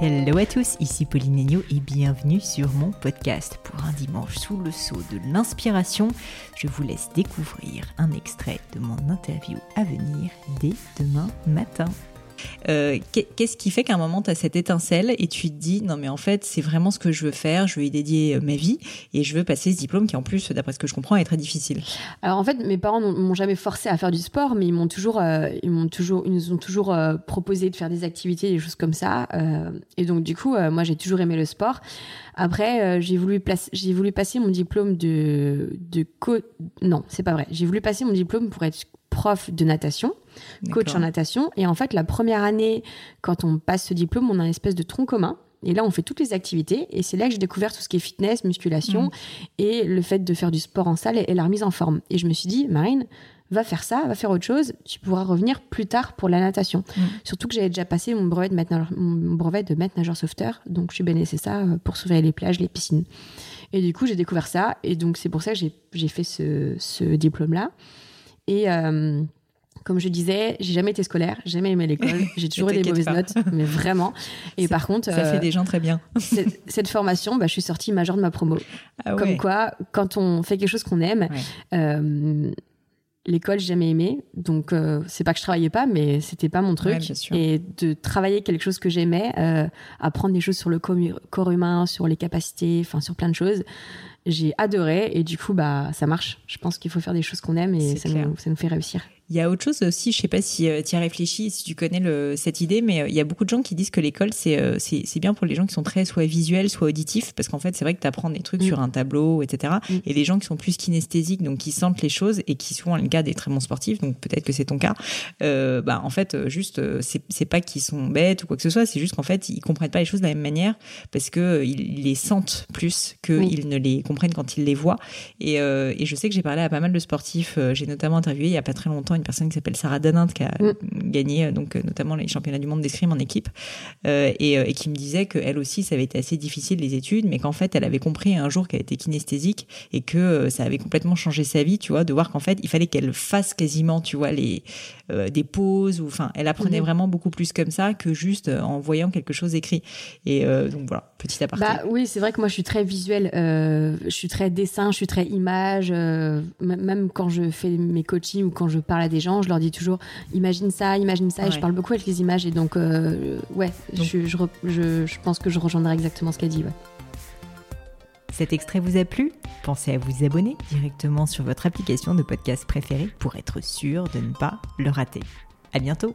Hello à tous, ici Pauline Agneau et bienvenue sur mon podcast. Pour un dimanche sous le sceau de l'inspiration, je vous laisse découvrir un extrait de mon interview à venir dès demain matin. Euh, qu'est-ce qui fait qu'à un moment, tu as cette étincelle et tu te dis, non mais en fait, c'est vraiment ce que je veux faire, je veux y dédier euh, ma vie et je veux passer ce diplôme qui en plus, d'après ce que je comprends, est très difficile. Alors en fait, mes parents m'ont jamais forcé à faire du sport, mais ils m'ont toujours, euh, ils m'ont toujours, ils nous ont toujours proposé de faire des activités, des choses comme ça. et donc du coup, moi, j'ai toujours aimé le sport. Après, j'ai voulu, j'ai voulu passer mon diplôme de, de co... Non, c'est pas vrai. J'ai voulu passer mon diplôme pour être prof de natation, coach en natation. Et en fait, la première année, quand on passe ce diplôme, on a une espèce de tronc commun. Et là, on fait toutes les activités. Et c'est là que j'ai découvert tout ce qui est fitness, musculation mm. et le fait de faire du sport en salle et, la remise en forme. Et je me suis dit, Marine, va faire ça, va faire autre chose. Tu pourras revenir plus tard pour la natation. Mm. Surtout que j'avais déjà passé mon brevet de maître nageur, mon brevet de maître nageur sauveteur. Donc, je suis bénéficié ça pour surveiller les plages, les piscines. Et du coup, j'ai découvert ça. Et donc, c'est pour ça que j'ai fait ce, ce diplôme-là. Et euh, comme je disais, j'ai jamais été scolaire, j'ai jamais aimé l'école, j'ai toujours eu des mauvaises notes, mais vraiment. Et par contre, ça fait euh, des gens très bien. cette, formation, bah, je suis sortie majeure de ma promo. Ah comme quoi, quand on fait quelque chose qu'on aime, euh, l'école j'ai jamais aimé, donc c'est pas que je travaillais pas, mais c'était pas mon truc. et de travailler quelque chose que j'aimais, apprendre des choses sur le corps humain, sur les capacités, enfin sur plein de choses, j'ai adoré et du coup bah ça marche. Je pense qu'il faut faire des choses qu'on aime et ça nous, ça nous, fait réussir. Il y a autre chose aussi, je sais pas si euh, tu as réfléchi, si tu connais le, cette idée, mais euh, il y a beaucoup de gens qui disent que l'école, c'est euh, c'est bien pour les gens qui sont très soit visuels, soit auditifs, parce qu'en fait, c'est vrai que tu apprends des trucs mm. sur un tableau, etc. Mm. Et les gens qui sont plus kinesthésiques, donc qui sentent les choses et qui sont le cas des très bons sportifs, donc peut-être que c'est ton cas, euh, bah en fait, juste, c'est pas qu'ils sont bêtes ou quoi que ce soit, c'est juste qu'en fait, ils comprennent pas les choses de la même manière parce que ils les sentent plus qu'ils ne les comprennent quand ils les voient. Et, et je sais que j'ai parlé à pas mal de sportifs, j'ai notamment interviewé il y a pas très longtemps une personne qui s'appelle Sarah Danint qui a mm. gagné euh, donc euh, notamment les championnats du monde d'escrime en équipe euh, et, qui me disait que elle aussi ça avait été assez difficile les études mais qu'en fait elle avait compris un jour qu'elle était kinesthésique et que ça avait complètement changé sa vie tu vois de voir qu'en fait il fallait qu'elle fasse quasiment tu vois les des pauses ou enfin elle apprenait mm-hmm. vraiment beaucoup plus comme ça que juste en voyant quelque chose écrit et donc voilà petit aparté bah oui c'est vrai que moi je suis très visuelle je suis très dessin je suis très image même quand je fais mes coachings ou quand je parle à des gens je leur dis toujours imagine ça, imagine ça. Et je parle beaucoup avec les images. Et donc, euh, ouais, je, je, pense que je rejoindrai exactement ce qu'elle dit. Cet extrait vous a plu? Pensez à vous abonner directement sur votre application de podcast préférée pour être sûr de ne pas le rater. À bientôt